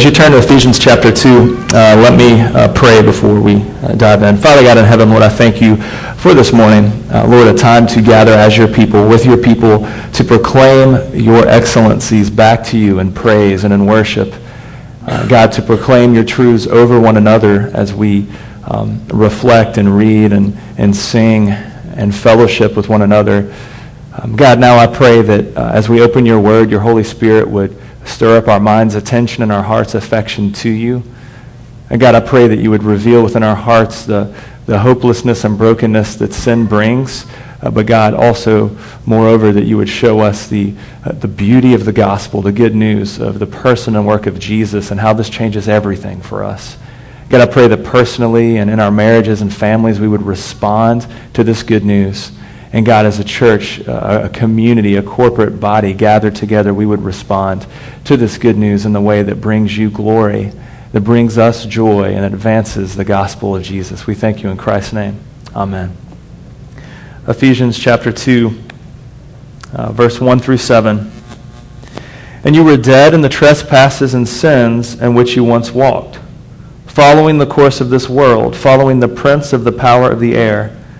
As you turn to Ephesians chapter 2, uh, let me uh, pray before we uh, dive in. Father God in heaven, Lord, I thank you for this morning. Uh, Lord, a time to gather as your people, with your people, to proclaim your excellencies back to you in praise and in worship. Uh, God, to proclaim your truths over one another as we um, reflect and read and, and sing and fellowship with one another. Um, God, now I pray that uh, as we open your word, your Holy Spirit would stir up our mind's attention and our heart's affection to you. And God, I pray that you would reveal within our hearts the, the hopelessness and brokenness that sin brings. Uh, but God, also, moreover, that you would show us the, uh, the beauty of the gospel, the good news of the person and work of Jesus, and how this changes everything for us. God, I pray that personally and in our marriages and families, we would respond to this good news. And God, as a church, uh, a community, a corporate body gathered together, we would respond to this good news in the way that brings you glory, that brings us joy, and advances the gospel of Jesus. We thank you in Christ's name. Amen. Ephesians chapter 2, uh, verse 1 through 7. And you were dead in the trespasses and sins in which you once walked, following the course of this world, following the prince of the power of the air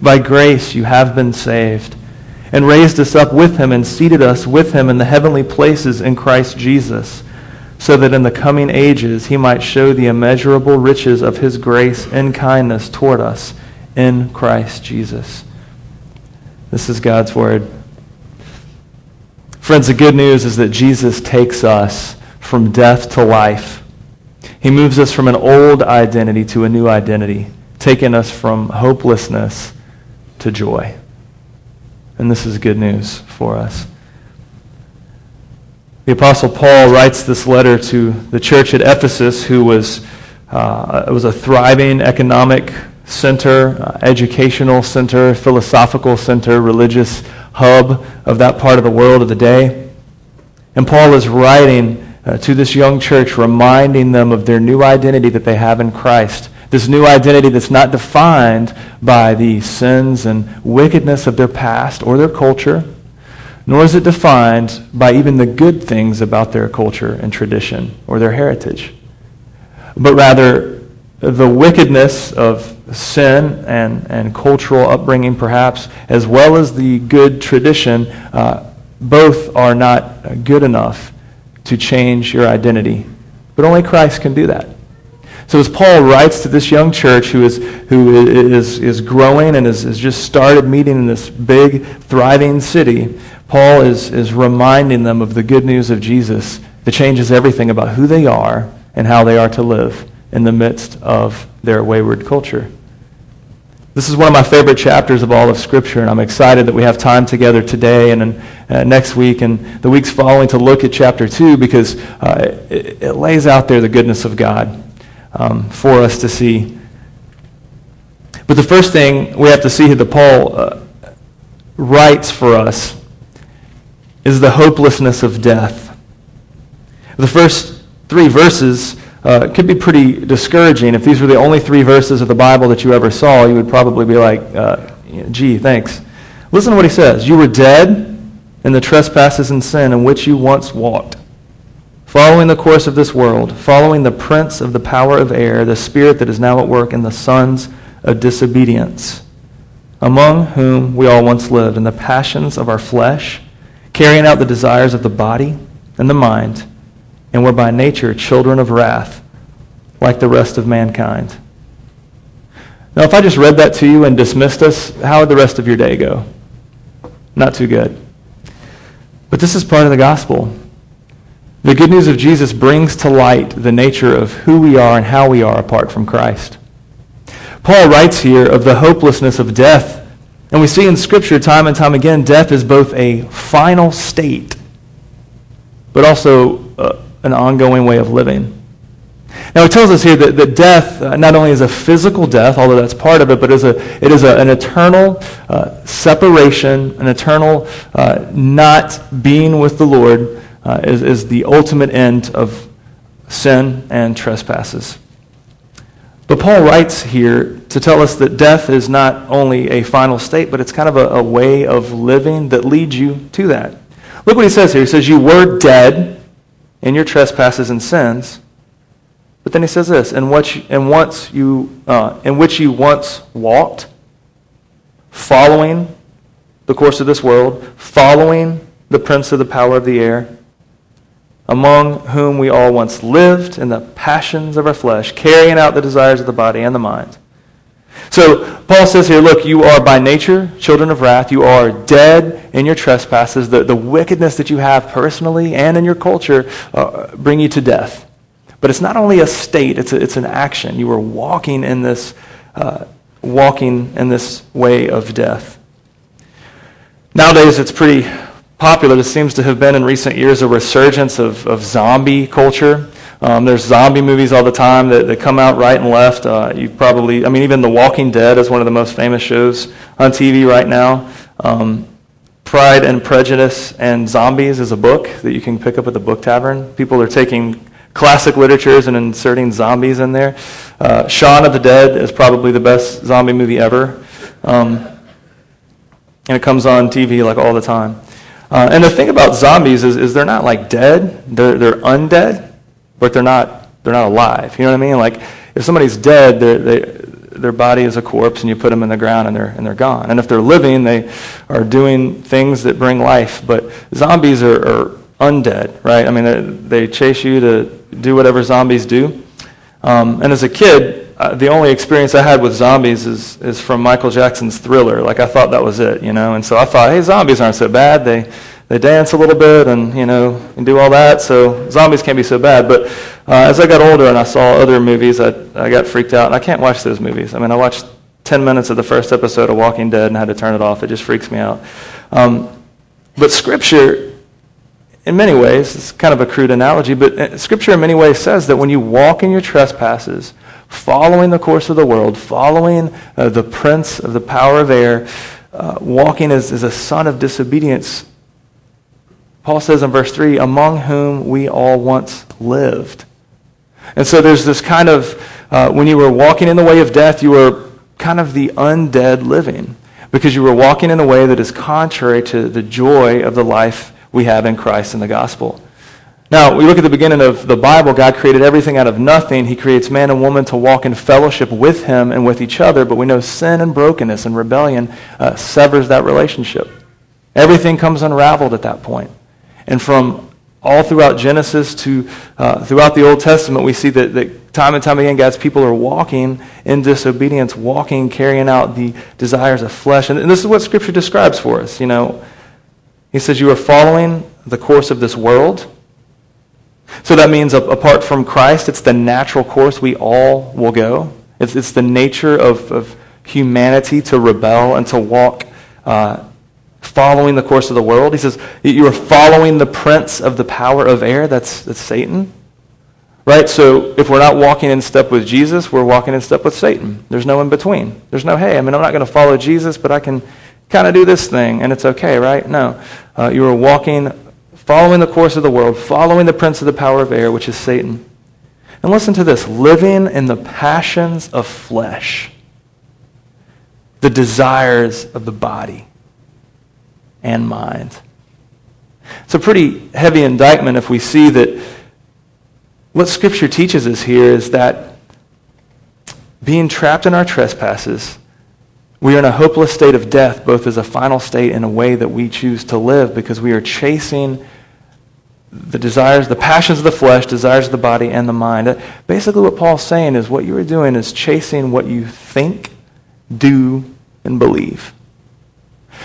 By grace you have been saved, and raised us up with him and seated us with him in the heavenly places in Christ Jesus, so that in the coming ages he might show the immeasurable riches of his grace and kindness toward us in Christ Jesus. This is God's word. Friends, the good news is that Jesus takes us from death to life. He moves us from an old identity to a new identity, taking us from hopelessness to joy. And this is good news for us. The Apostle Paul writes this letter to the church at Ephesus, who was, uh, was a thriving economic center, uh, educational center, philosophical center, religious hub of that part of the world of the day. And Paul is writing uh, to this young church, reminding them of their new identity that they have in Christ this new identity that's not defined by the sins and wickedness of their past or their culture, nor is it defined by even the good things about their culture and tradition or their heritage, but rather the wickedness of sin and, and cultural upbringing, perhaps, as well as the good tradition, uh, both are not good enough to change your identity. But only Christ can do that. So as Paul writes to this young church who is, who is, is growing and has, has just started meeting in this big, thriving city, Paul is, is reminding them of the good news of Jesus that changes everything about who they are and how they are to live in the midst of their wayward culture. This is one of my favorite chapters of all of Scripture, and I'm excited that we have time together today and uh, next week and the weeks following to look at chapter 2 because uh, it, it lays out there the goodness of God um, for us to see. But the first thing we have to see that Paul uh, writes for us is the hopelessness of death. The first three verses uh, could be pretty discouraging. If these were the only three verses of the Bible that you ever saw, you would probably be like, uh, gee, thanks. Listen to what he says. You were dead in the trespasses and sin in which you once walked following the course of this world, following the prince of the power of air, the spirit that is now at work in the sons of disobedience, among whom we all once lived in the passions of our flesh, carrying out the desires of the body and the mind, and were by nature children of wrath, like the rest of mankind. Now, if I just read that to you and dismissed us, how would the rest of your day go? Not too good. But this is part of the gospel. The good news of Jesus brings to light the nature of who we are and how we are apart from Christ. Paul writes here of the hopelessness of death. And we see in Scripture time and time again, death is both a final state, but also uh, an ongoing way of living. Now, he tells us here that, that death uh, not only is a physical death, although that's part of it, but is a, it is a, an eternal uh, separation, an eternal uh, not being with the Lord uh, is, is the ultimate end of sin and trespasses. But Paul writes here to tell us that death is not only a final state, but it's kind of a, a way of living that leads you to that. Look what he says here. He says, You were dead in your trespasses and sins. But then he says this, in, you, in, once you, uh, in which you once walked, following the course of this world, following the prince of the power of the air, among whom we all once lived in the passions of our flesh, carrying out the desires of the body and the mind. So Paul says here, look, you are by nature children of wrath. You are dead in your trespasses. The, the wickedness that you have personally and in your culture uh, bring you to death. But it's not only a state, it's, a, it's an action. You are walking in this, uh, walking in this way of death. Nowadays, it's pretty popular. There seems to have been in recent years a resurgence of, of zombie culture. Um, there's zombie movies all the time that, that come out right and left. Uh, you probably, I mean, even The Walking Dead is one of the most famous shows on TV right now. Um, Pride and Prejudice and Zombies is a book that you can pick up at the book tavern. People are taking classic literatures and inserting zombies in there. Uh, Shaun of the Dead is probably the best zombie movie ever. Um, and it comes on TV like all the time. Uh, and the thing about zombies is, is they're not like dead, they're, they're undead, but they're not, they're not alive. You know what I mean? Like if somebody's dead, they, their body is a corpse and you put them in the ground and they're, and they're gone. And if they're living, they are doing things that bring life. But zombies are, are undead, right? I mean, they chase you to do whatever zombies do. Um, and as a kid, uh, the only experience I had with zombies is, is from Michael Jackson's Thriller. Like, I thought that was it, you know? And so I thought, hey, zombies aren't so bad. They, they dance a little bit and, you know, and do all that. So zombies can't be so bad. But uh, as I got older and I saw other movies, I, I got freaked out. And I can't watch those movies. I mean, I watched 10 minutes of the first episode of Walking Dead and had to turn it off. It just freaks me out. Um, but Scripture, in many ways, it's kind of a crude analogy, but uh, Scripture in many ways says that when you walk in your trespasses, following the course of the world, following uh, the prince of the power of air, uh, walking as, as a son of disobedience. Paul says in verse 3 among whom we all once lived. And so there's this kind of, uh, when you were walking in the way of death, you were kind of the undead living because you were walking in a way that is contrary to the joy of the life we have in Christ in the gospel. Now, we look at the beginning of the Bible. God created everything out of nothing. He creates man and woman to walk in fellowship with Him and with each other, but we know sin and brokenness and rebellion uh, severs that relationship. Everything comes unraveled at that point. And from all throughout Genesis to uh, throughout the Old Testament, we see that, that time and time again, God's people are walking in disobedience, walking, carrying out the desires of flesh. And, and this is what Scripture describes for us. You know, He says, You are following the course of this world so that means apart from Christ, it's the natural course we all will go. It's, it's the nature of, of humanity to rebel and to walk uh, following the course of the world. He says, You are following the prince of the power of air. That's, that's Satan. Right? So if we're not walking in step with Jesus, we're walking in step with Satan. There's no in between. There's no, hey, I mean, I'm not going to follow Jesus, but I can kind of do this thing and it's okay, right? No. Uh, you are walking following the course of the world, following the prince of the power of air, which is Satan. And listen to this living in the passions of flesh, the desires of the body and mind. It's a pretty heavy indictment if we see that what Scripture teaches us here is that being trapped in our trespasses, we are in a hopeless state of death, both as a final state and a way that we choose to live, because we are chasing the desires, the passions of the flesh, desires of the body, and the mind. Basically, what Paul's saying is what you are doing is chasing what you think, do, and believe.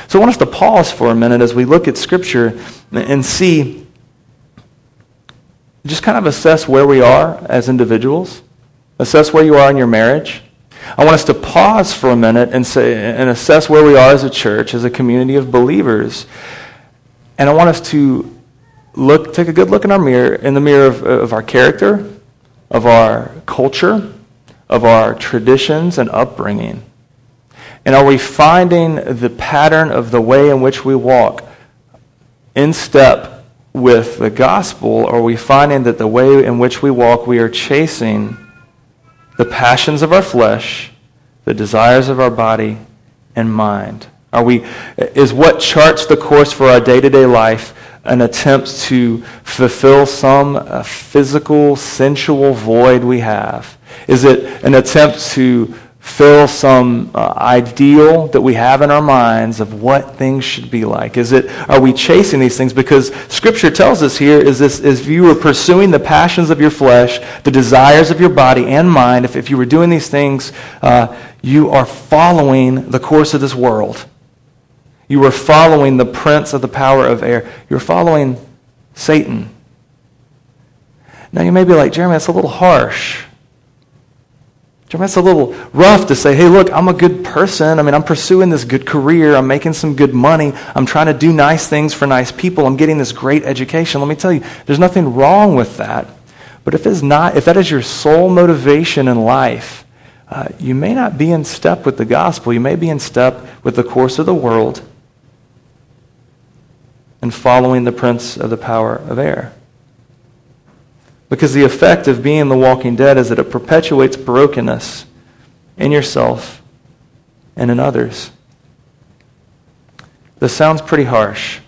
So I want us to pause for a minute as we look at Scripture and see, just kind of assess where we are as individuals, assess where you are in your marriage. I want us to pause for a minute and, say, and assess where we are as a church, as a community of believers. And I want us to look, take a good look in our mirror, in the mirror of, of our character, of our culture, of our traditions and upbringing? And are we finding the pattern of the way in which we walk in step with the gospel, or are we finding that the way in which we walk, we are chasing the passions of our flesh, the desires of our body and mind? Are we, is what charts the course for our day to day life an attempt to fulfill some uh, physical, sensual void we have? Is it an attempt to fill some uh, ideal that we have in our minds of what things should be like? Is it, are we chasing these things? Because Scripture tells us here is this, is if you were pursuing the passions of your flesh, the desires of your body and mind, if, if you were doing these things, uh, you are following the course of this world. You are following the prince of the power of air. You're following Satan. Now you may be like, Jeremy, that's a little harsh. That's a little rough to say, hey, look, I'm a good person. I mean, I'm pursuing this good career. I'm making some good money. I'm trying to do nice things for nice people. I'm getting this great education. Let me tell you, there's nothing wrong with that. But if, it's not, if that is your sole motivation in life, uh, you may not be in step with the gospel. You may be in step with the course of the world and following the prince of the power of air. Because the effect of being the walking dead is that it perpetuates brokenness in yourself and in others. This sounds pretty harsh,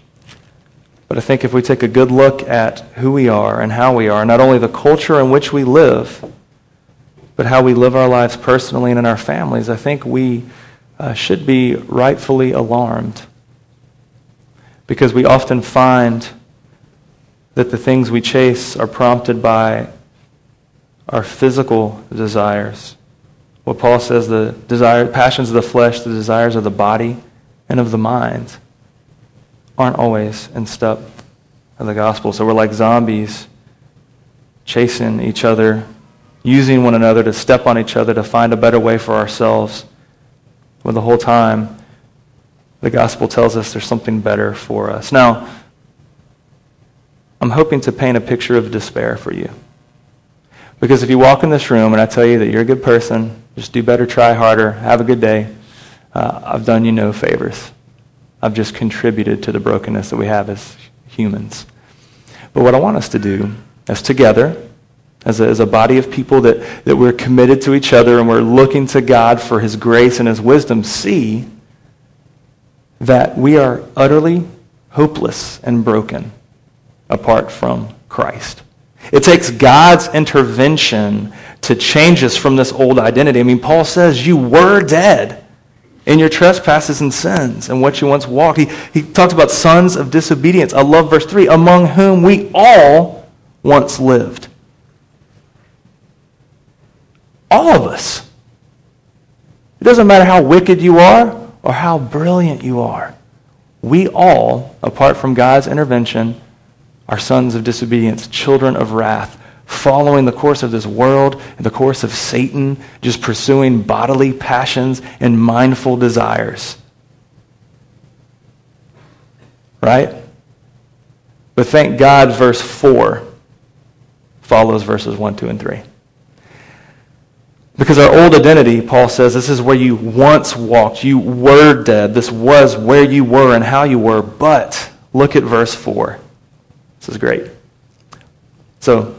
but I think if we take a good look at who we are and how we are, not only the culture in which we live, but how we live our lives personally and in our families, I think we uh, should be rightfully alarmed because we often find that the things we chase are prompted by our physical desires. What Paul says, the desire, passions of the flesh, the desires of the body and of the mind aren't always in step of the gospel. So we're like zombies chasing each other, using one another to step on each other to find a better way for ourselves. When the whole time the gospel tells us there's something better for us. Now, I'm hoping to paint a picture of despair for you. Because if you walk in this room and I tell you that you're a good person, just do better, try harder, have a good day, uh, I've done you no favors. I've just contributed to the brokenness that we have as humans. But what I want us to do is together, as a, as a body of people that, that we're committed to each other and we're looking to God for His grace and His wisdom, see that we are utterly hopeless and broken apart from Christ. It takes God's intervention to change us from this old identity. I mean, Paul says, You were dead in your trespasses and sins and what you once walked. He, he talks about sons of disobedience. I love verse 3 among whom we all once lived. All of us. It doesn't matter how wicked you are or how brilliant you are. We all, apart from God's intervention, are sons of disobedience, children of wrath, following the course of this world and the course of Satan, just pursuing bodily passions and mindful desires. Right? But thank God, verse 4 follows verses 1, 2, and 3. Because our old identity, Paul says, this is where you once walked. You were dead. This was where you were and how you were. But look at verse 4. This is great. So,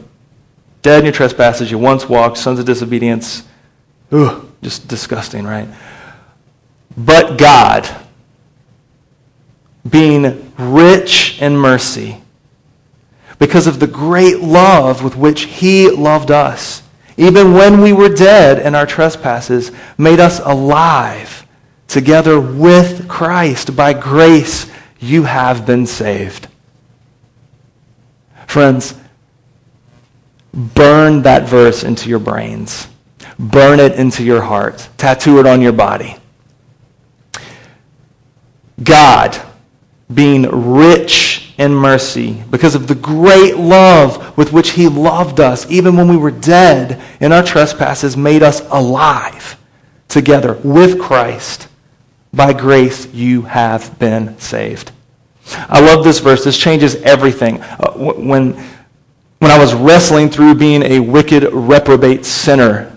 dead in your trespasses, you once walked, sons of disobedience. Ugh, just disgusting, right? But God, being rich in mercy, because of the great love with which He loved us, even when we were dead in our trespasses, made us alive together with Christ. By grace, you have been saved. Friends, burn that verse into your brains. Burn it into your heart. Tattoo it on your body. God, being rich in mercy because of the great love with which he loved us, even when we were dead in our trespasses, made us alive together with Christ. By grace, you have been saved. I love this verse. This changes everything. Uh, when, when I was wrestling through being a wicked, reprobate sinner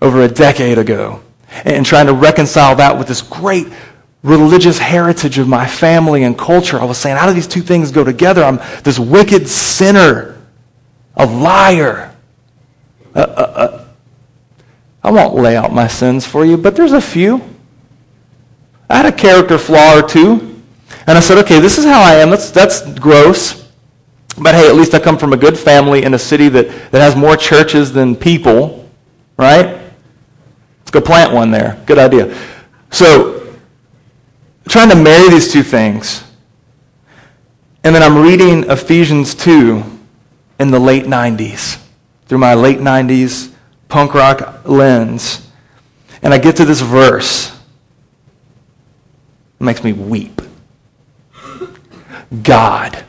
over a decade ago and trying to reconcile that with this great religious heritage of my family and culture. I was saying, how do these two things go together? I'm this wicked sinner, a liar. Uh, uh, uh, I won't lay out my sins for you, but there's a few. I had a character flaw or two. And I said, okay, this is how I am. That's, that's gross. But hey, at least I come from a good family in a city that, that has more churches than people, right? Let's go plant one there. Good idea. So, trying to marry these two things. And then I'm reading Ephesians 2 in the late 90s, through my late 90s punk rock lens. And I get to this verse. It makes me weep. God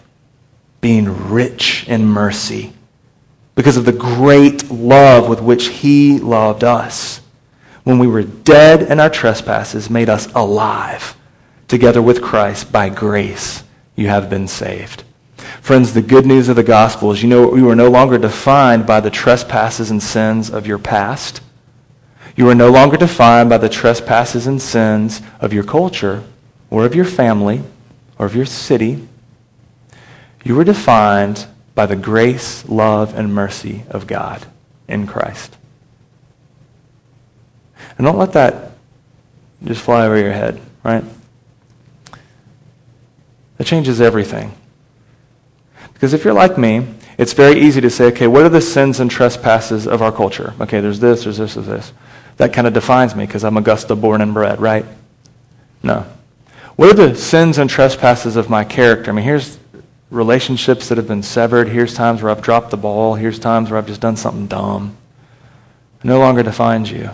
being rich in mercy because of the great love with which he loved us. When we were dead in our trespasses, made us alive together with Christ by grace. You have been saved. Friends, the good news of the gospel is you know you are no longer defined by the trespasses and sins of your past. You are no longer defined by the trespasses and sins of your culture or of your family or of your city you were defined by the grace, love, and mercy of God in Christ. And don't let that just fly over your head, right? That changes everything. Because if you're like me, it's very easy to say, okay, what are the sins and trespasses of our culture? Okay, there's this, there's this, there's this. That kind of defines me because I'm Augusta born and bred, right? No. What are the sins and trespasses of my character? I mean, here's relationships that have been severed. Here's times where I've dropped the ball. Here's times where I've just done something dumb. It no longer defines you.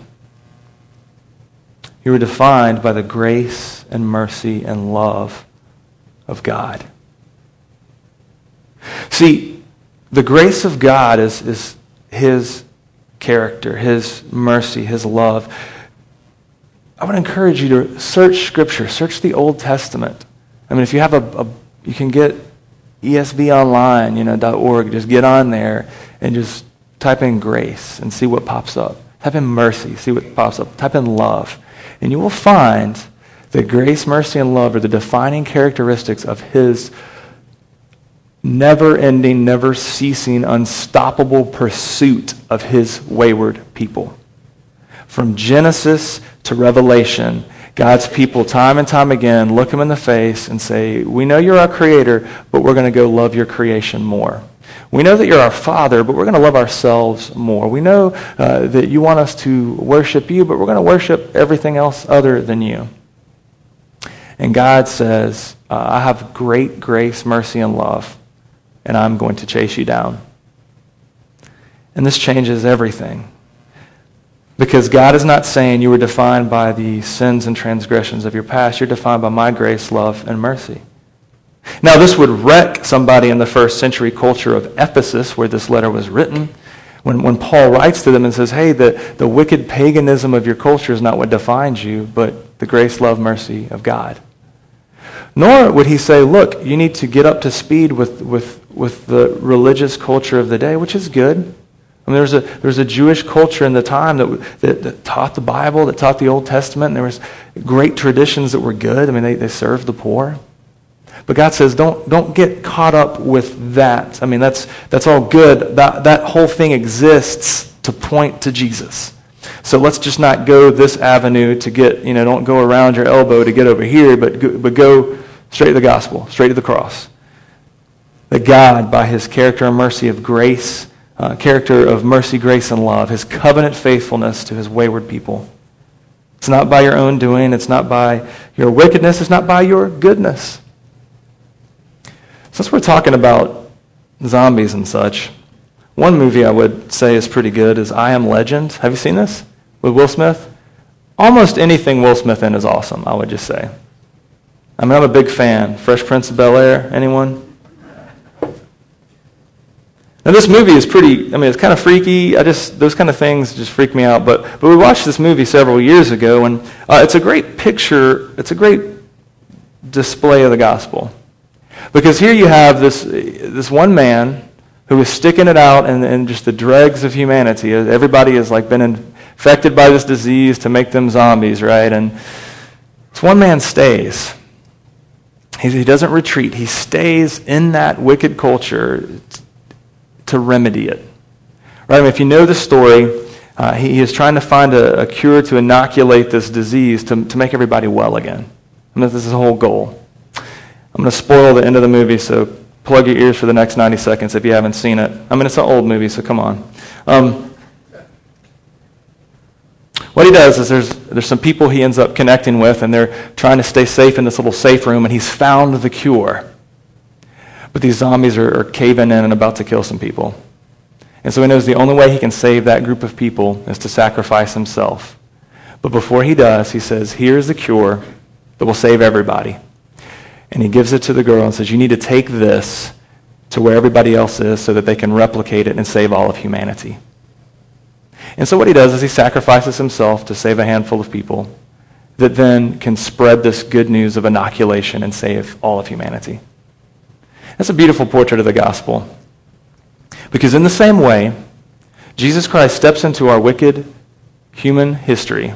You were defined by the grace and mercy and love of God. See, the grace of God is, is His character, His mercy, His love. I would encourage you to search Scripture, search the Old Testament. I mean, if you have a, a you can get esvonline, you know, .org. Just get on there and just type in grace and see what pops up. Type in mercy, see what pops up. Type in love. And you will find that grace, mercy, and love are the defining characteristics of his never ending, never ceasing, unstoppable pursuit of his wayward people. From Genesis to Revelation, God's people, time and time again, look him in the face and say, We know you're our creator, but we're going to go love your creation more. We know that you're our Father, but we're going to love ourselves more. We know uh, that you want us to worship you, but we're going to worship everything else other than you. And God says, uh, I have great grace, mercy, and love, and I'm going to chase you down. And this changes everything. Because God is not saying you were defined by the sins and transgressions of your past. You're defined by my grace, love, and mercy. Now, this would wreck somebody in the first century culture of Ephesus, where this letter was written. When, when Paul writes to them and says, hey, the, the wicked paganism of your culture is not what defines you, but the grace, love, mercy of God. Nor would he say, look, you need to get up to speed with, with, with the religious culture of the day, which is good. There was a, there was a Jewish culture in the time that, that, that, taught the Bible, that taught the Old Testament, and there was great traditions that were good. I mean, they, they served the poor. But God says, don't, don't get caught up with that. I mean, that's, that's all good. That, that whole thing exists to point to Jesus. So let's just not go this avenue to get, you know, don't go around your elbow to get over here, but go, but go straight to the gospel, straight to the cross. That God, by his character and mercy of grace, uh, character of mercy, grace, and love, his covenant faithfulness to his wayward people. It's not by your own doing, it's not by your wickedness, it's not by your goodness. Since we're talking about zombies and such, one movie I would say is pretty good is I Am Legend. Have you seen this with Will Smith? Almost anything Will Smith in is awesome, I would just say. I mean, I'm a big fan. Fresh Prince of Bel Air, anyone? Now, this movie is pretty, I mean, it's kind of freaky. I just, those kind of things just freak me out. But, but we watched this movie several years ago, and uh, it's a great picture, it's a great display of the gospel. Because here you have this, this one man who is sticking it out and, and just the dregs of humanity. Everybody has like been infected by this disease to make them zombies, right? And this one man stays. He, he doesn't retreat. He stays in that wicked culture to remedy it. Right? I mean, if you know the story, uh, he, is trying to find a, a, cure to inoculate this disease to, to make everybody well again. Mean, this is his whole goal. I'm going to spoil the end of the movie, so plug your ears for the next 90 seconds if you haven't seen it. I mean, it's an old movie, so come on. Um, what he does is there's, there's some people he ends up connecting with, and they're trying to stay safe in this little safe room, and he's found the cure. But these zombies are, are caving in and about to kill some people. And so he knows the only way he can save that group of people is to sacrifice himself. But before he does, he says, Here's the cure that will save everybody. And he gives it to the girl and says, You need to take this to where everybody else is so that they can replicate it and save all of humanity. And so what he does is he sacrifices himself to save a handful of people that then can spread this good news of inoculation and save all of humanity. That's a beautiful portrait of the gospel. Because in the same way, Jesus Christ steps into our wicked human history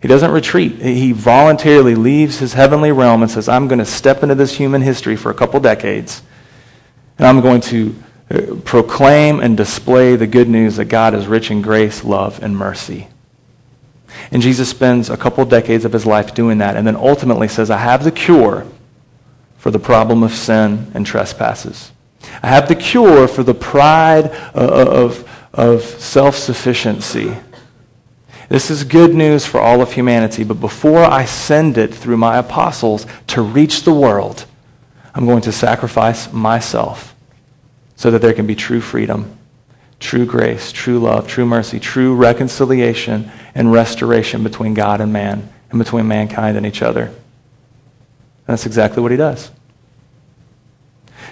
he doesn't retreat. He voluntarily leaves his heavenly realm and says, I'm going to step into this human history for a couple decades, and I'm going to uh, proclaim and display the good news that God is rich in grace, love, and mercy. And Jesus spends a couple decades of his life doing that, and then ultimately says, I have the cure for the problem of sin and trespasses. I have the cure for the pride uh, uh, of, of self sufficiency this is good news for all of humanity, but before I send it through my apostles to reach the world, I'm going to sacrifice myself so that there can be true freedom, true grace, true love, true mercy, true reconciliation and restoration between God and man and between mankind and each other. And that's exactly what he does.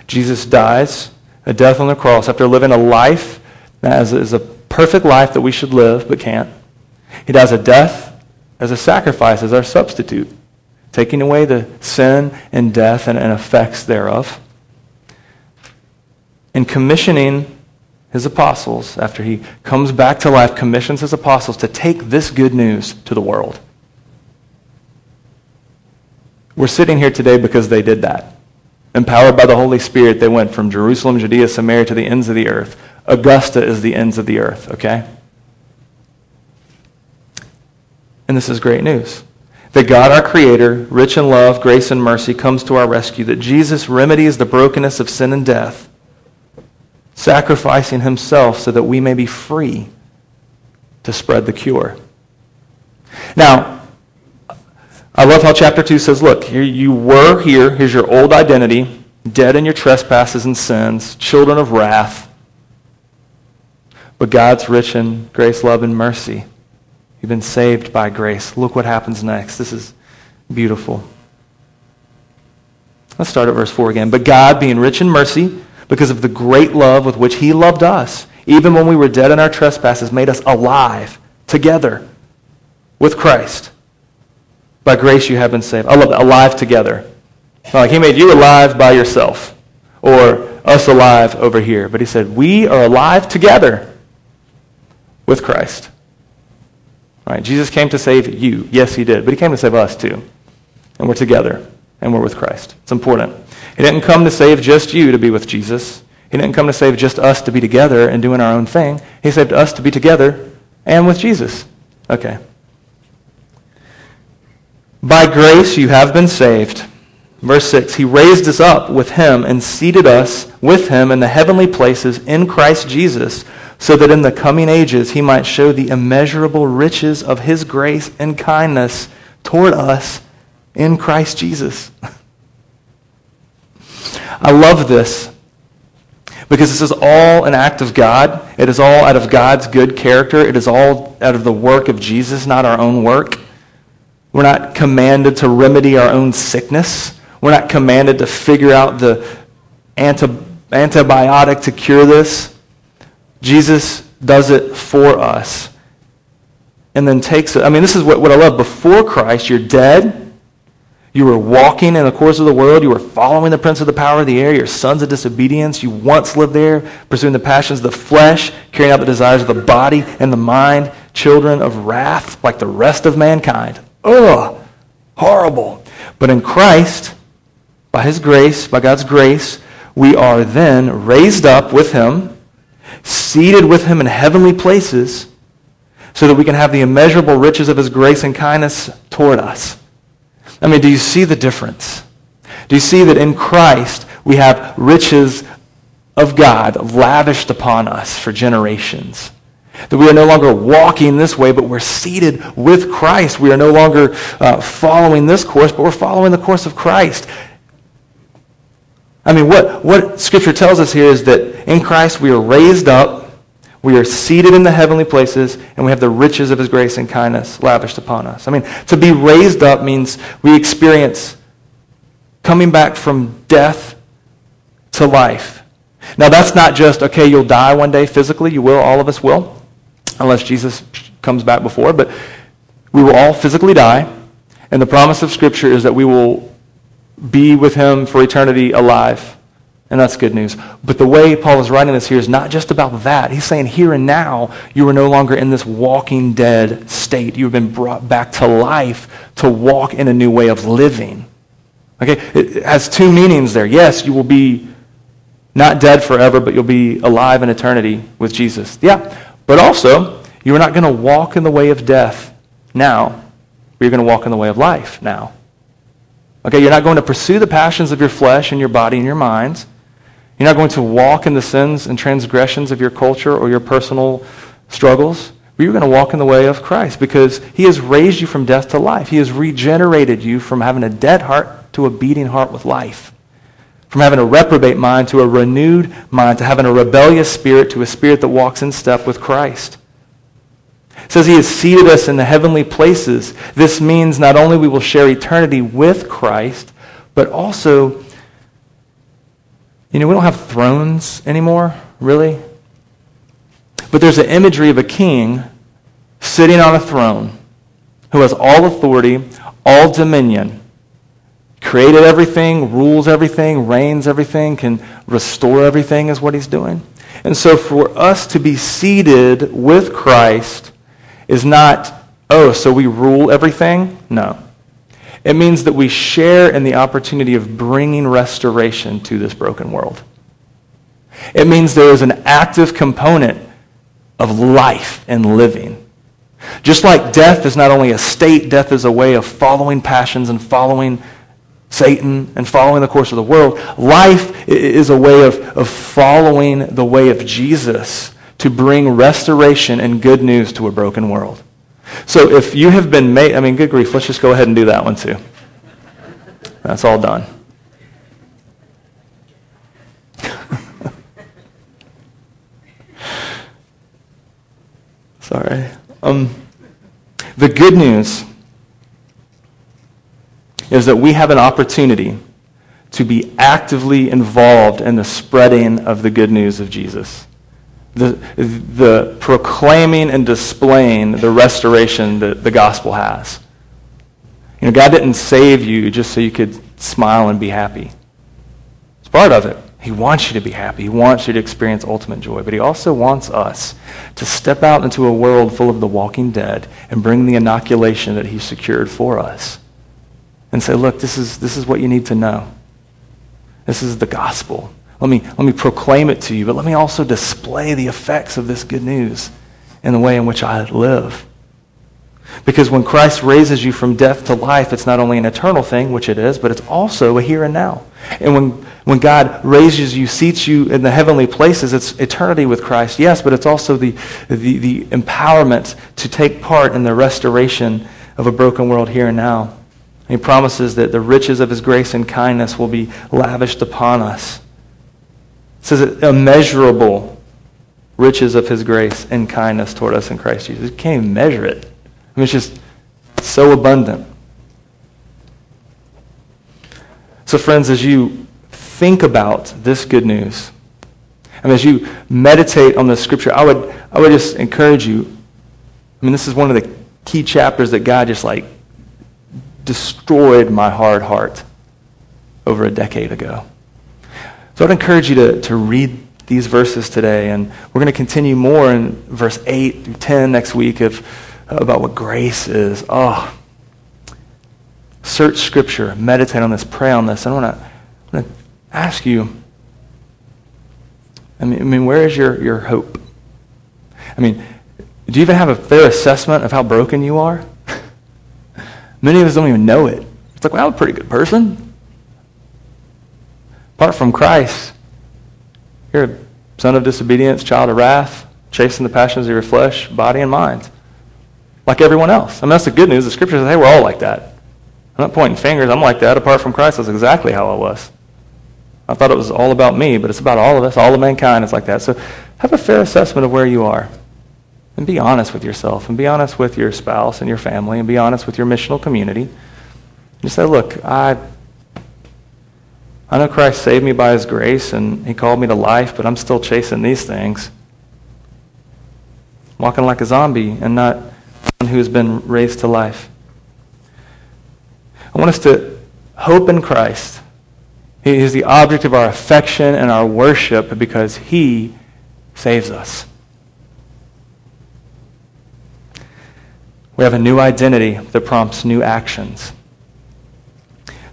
Jesus dies a death on the cross after living a life that is, a perfect life that we should live but can't. He dies a death as a sacrifice, as our substitute, taking away the sin and death and, and effects thereof. And commissioning his apostles, after he comes back to life, commissions his apostles to take this good news to the world. We're sitting here today because they did that. Empowered by the Holy Spirit, they went from Jerusalem, Judea, Samaria to the ends of the earth. Augusta is the ends of the earth, okay? And this is great news. That God, our Creator, rich in love, grace, and mercy, comes to our rescue. That Jesus remedies the brokenness of sin and death, sacrificing himself so that we may be free to spread the cure. Now, I love how chapter 2 says, look, here you were here. Here's your old identity, dead in your trespasses and sins, children of wrath. But God's rich in grace, love, and mercy. You've been saved by grace. Look what happens next. This is beautiful. Let's start at verse 4 again. But God, being rich in mercy, because of the great love with which He loved us, even when we were dead in our trespasses, made us alive together with Christ. By grace you have been saved. I love that. Alive together. Like He made you alive by yourself or us alive over here. But He said, We are alive together with Christ. Right? Jesus came to save you. Yes, he did. But he came to save us too. And we're together. And we're with Christ. It's important. He didn't come to save just you to be with Jesus. He didn't come to save just us to be together and doing our own thing. He saved us to be together and with Jesus. Okay. By grace you have been saved. Verse 6 He raised us up with him and seated us with him in the heavenly places in Christ Jesus so that in the coming ages he might show the immeasurable riches of his grace and kindness toward us in Christ Jesus. I love this because this is all an act of God. It is all out of God's good character. It is all out of the work of Jesus, not our own work. We're not commanded to remedy our own sickness. We're not commanded to figure out the anti- antibiotic to cure this. Jesus does it for us and then takes it. I mean, this is what, what I love. Before Christ, you're dead. You were walking in the course of the world. You were following the prince of the power of the air. Your sons of disobedience. You once lived there, pursuing the passions of the flesh, carrying out the desires of the body and the mind, children of wrath like the rest of mankind. Ugh, horrible. But in Christ, by his grace, by God's grace, we are then raised up with him, seated with him in heavenly places, so that we can have the immeasurable riches of his grace and kindness toward us. I mean, do you see the difference? Do you see that in Christ we have riches of God lavished upon us for generations? That we are no longer walking this way, but we're seated with Christ. We are no longer uh, following this course, but we're following the course of Christ. I mean, what, what Scripture tells us here is that in Christ we are raised up, we are seated in the heavenly places, and we have the riches of His grace and kindness lavished upon us. I mean, to be raised up means we experience coming back from death to life. Now, that's not just, okay, you'll die one day physically. You will, all of us will unless Jesus comes back before, but we will all physically die. And the promise of Scripture is that we will be with him for eternity alive. And that's good news. But the way Paul is writing this here is not just about that. He's saying here and now, you are no longer in this walking dead state. You have been brought back to life to walk in a new way of living. Okay? It has two meanings there. Yes, you will be not dead forever, but you'll be alive in eternity with Jesus. Yeah. But also, you are not going to walk in the way of death now. You're going to walk in the way of life now. Okay, you're not going to pursue the passions of your flesh and your body and your minds. You're not going to walk in the sins and transgressions of your culture or your personal struggles. But you're going to walk in the way of Christ because he has raised you from death to life. He has regenerated you from having a dead heart to a beating heart with life from having a reprobate mind to a renewed mind, to having a rebellious spirit to a spirit that walks in step with Christ. It says he has seated us in the heavenly places. This means not only we will share eternity with Christ, but also, you know, we don't have thrones anymore, really. But there's an imagery of a king sitting on a throne who has all authority, all dominion created everything, rules everything, reigns everything, can restore everything, is what he's doing. And so for us to be seated with Christ is not, oh, so we rule everything? No. It means that we share in the opportunity of bringing restoration to this broken world. It means there is an active component of life and living. Just like death is not only a state, death is a way of following passions and following Satan and following the course of the world. Life is a way of, of following the way of Jesus to bring restoration and good news to a broken world. So if you have been made, I mean, good grief, let's just go ahead and do that one too. That's all done. Sorry. Um, the good news is that we have an opportunity to be actively involved in the spreading of the good news of Jesus. The, the proclaiming and displaying the restoration that the gospel has. You know, God didn't save you just so you could smile and be happy. It's part of it. He wants you to be happy. He wants you to experience ultimate joy. But he also wants us to step out into a world full of the walking dead and bring the inoculation that he secured for us and say, look, this is, this is what you need to know. This is the gospel. Let me, let me proclaim it to you, but let me also display the effects of this good news in the way in which I live. Because when Christ raises you from death to life, it's not only an eternal thing, which it is, but it's also a here and now. And when, when God raises you, seats you in the heavenly places, it's eternity with Christ, yes, but it's also the, the, the empowerment to take part in the restoration of a broken world here and now. He promises that the riches of his grace and kindness will be lavished upon us. It says immeasurable riches of his grace and kindness toward us in Christ Jesus. You can't even measure it. I mean, it's just so abundant. So, friends, as you think about this good news, and as you meditate on the scripture, I would, I would just encourage you. I mean, this is one of the key chapters that God just like destroyed my hard heart over a decade ago. So I'd encourage you to, to read these verses today, and we're going to continue more in verse 8 through 10 next week of, about what grace is. Oh, search Scripture, meditate on this, pray on this. I want to, I want to ask you, I mean, I mean, where is your, your hope? I mean, do you even have a fair assessment of how broken you are? Many of us don't even know it. It's like, well, I'm a pretty good person. Apart from Christ, you're a son of disobedience, child of wrath, chasing the passions of your flesh, body, and mind. Like everyone else. I mean, that's the good news. The scripture says, hey, we're all like that. I'm not pointing fingers. I'm like that. Apart from Christ, that's exactly how I was. I thought it was all about me, but it's about all of us. All of mankind is like that. So have a fair assessment of where you are. And be honest with yourself, and be honest with your spouse and your family, and be honest with your missional community. Just say, look, I, I know Christ saved me by his grace, and he called me to life, but I'm still chasing these things. Walking like a zombie and not one who has been raised to life. I want us to hope in Christ. He is the object of our affection and our worship because he saves us. We have a new identity that prompts new actions.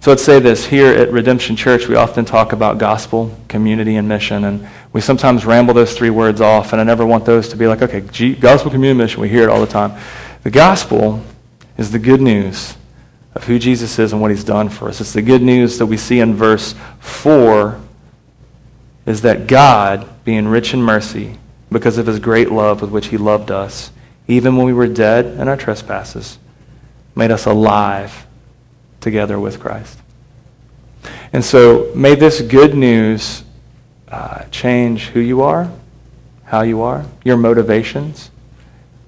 So let's say this here at Redemption Church, we often talk about gospel, community, and mission. And we sometimes ramble those three words off, and I never want those to be like, okay, gospel, community, mission. We hear it all the time. The gospel is the good news of who Jesus is and what he's done for us. It's the good news that we see in verse 4 is that God, being rich in mercy, because of his great love with which he loved us, even when we were dead in our trespasses, made us alive together with Christ. And so, may this good news uh, change who you are, how you are, your motivations.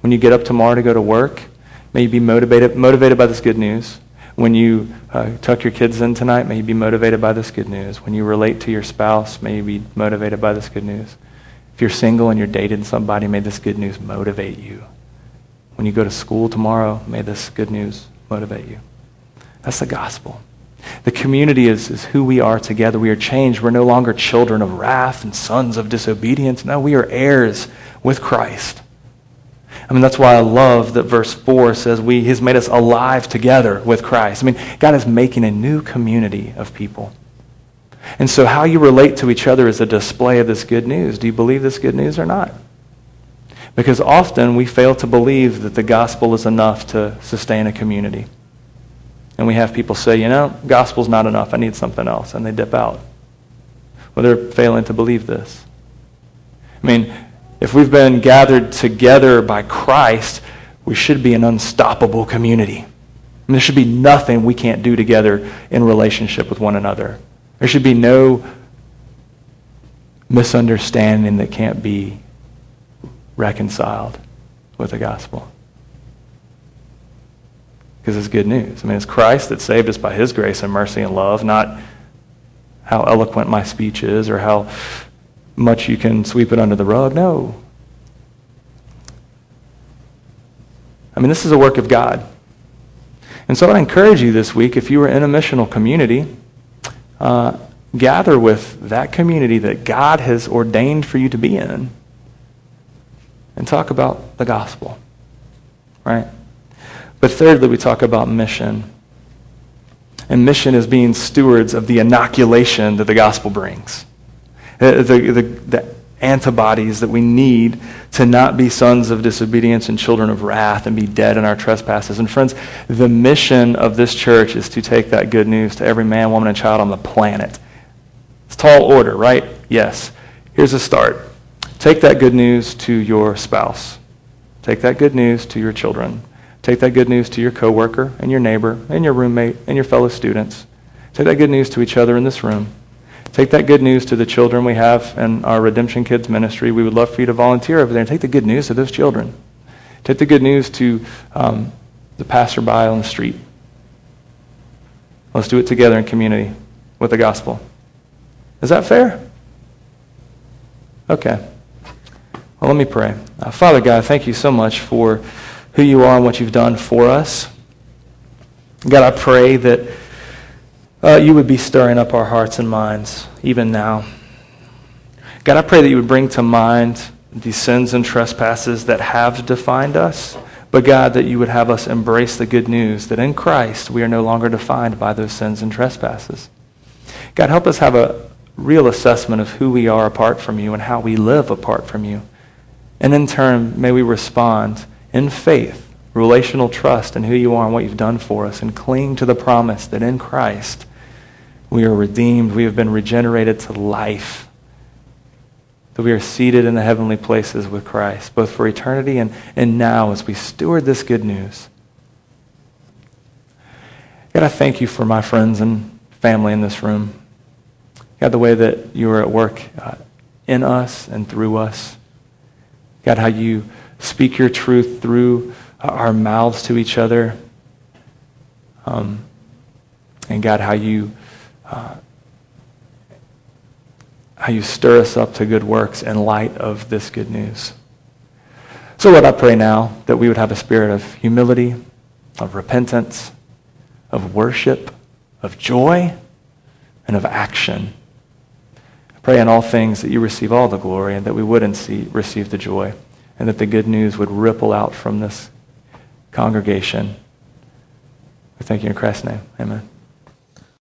When you get up tomorrow to go to work, may you be motivated, motivated by this good news. When you uh, tuck your kids in tonight, may you be motivated by this good news. When you relate to your spouse, may you be motivated by this good news. If you're single and you're dating somebody, may this good news motivate you. When you go to school tomorrow, may this good news motivate you. That's the gospel. The community is, is who we are together. We are changed. We're no longer children of wrath and sons of disobedience. No, we are heirs with Christ. I mean, that's why I love that verse 4 says we, He's made us alive together with Christ. I mean, God is making a new community of people. And so, how you relate to each other is a display of this good news. Do you believe this good news or not? Because often we fail to believe that the gospel is enough to sustain a community. And we have people say, you know, gospel's not enough. I need something else. And they dip out. Well, they're failing to believe this. I mean, if we've been gathered together by Christ, we should be an unstoppable community. Mean, there should be nothing we can't do together in relationship with one another. There should be no misunderstanding that can't be reconciled with the gospel. Because it's good news. I mean, it's Christ that saved us by his grace and mercy and love, not how eloquent my speech is or how much you can sweep it under the rug. No. I mean, this is a work of God. And so I encourage you this week, if you are in a missional community, uh, gather with that community that God has ordained for you to be in and talk about the gospel. Right? But thirdly, we talk about mission. And mission is being stewards of the inoculation that the gospel brings. The, the, the, the, antibodies that we need to not be sons of disobedience and children of wrath and be dead in our trespasses. And friends, the mission of this church is to take that good news to every man, woman, and child on the planet. It's tall order, right? Yes. Here's a start. Take that good news to your spouse. Take that good news to your children. Take that good news to your coworker and your neighbor and your roommate and your fellow students. Take that good news to each other in this room. Take that good news to the children we have in our Redemption Kids ministry. We would love for you to volunteer over there and take the good news to those children. Take the good news to um, the passerby on the street. Let's do it together in community with the gospel. Is that fair? Okay. Well, let me pray. Uh, Father God, thank you so much for who you are and what you've done for us. God, I pray that uh, you would be stirring up our hearts and minds even now. God, I pray that you would bring to mind these sins and trespasses that have defined us, but God, that you would have us embrace the good news that in Christ we are no longer defined by those sins and trespasses. God, help us have a real assessment of who we are apart from you and how we live apart from you. And in turn, may we respond in faith, relational trust in who you are and what you've done for us, and cling to the promise that in Christ we are redeemed, we have been regenerated to life, that we are seated in the heavenly places with Christ, both for eternity and, and now as we steward this good news. God, I thank you for my friends and family in this room. God, the way that you are at work uh, in us and through us. God, how you speak your truth through our mouths to each other. Um, and God, how you uh, how you stir us up to good works in light of this good news. So, Lord, I pray now that we would have a spirit of humility, of repentance, of worship, of joy, and of action. Pray in all things that you receive all the glory and that we would receive the joy and that the good news would ripple out from this congregation. We thank you in Christ's name. Amen.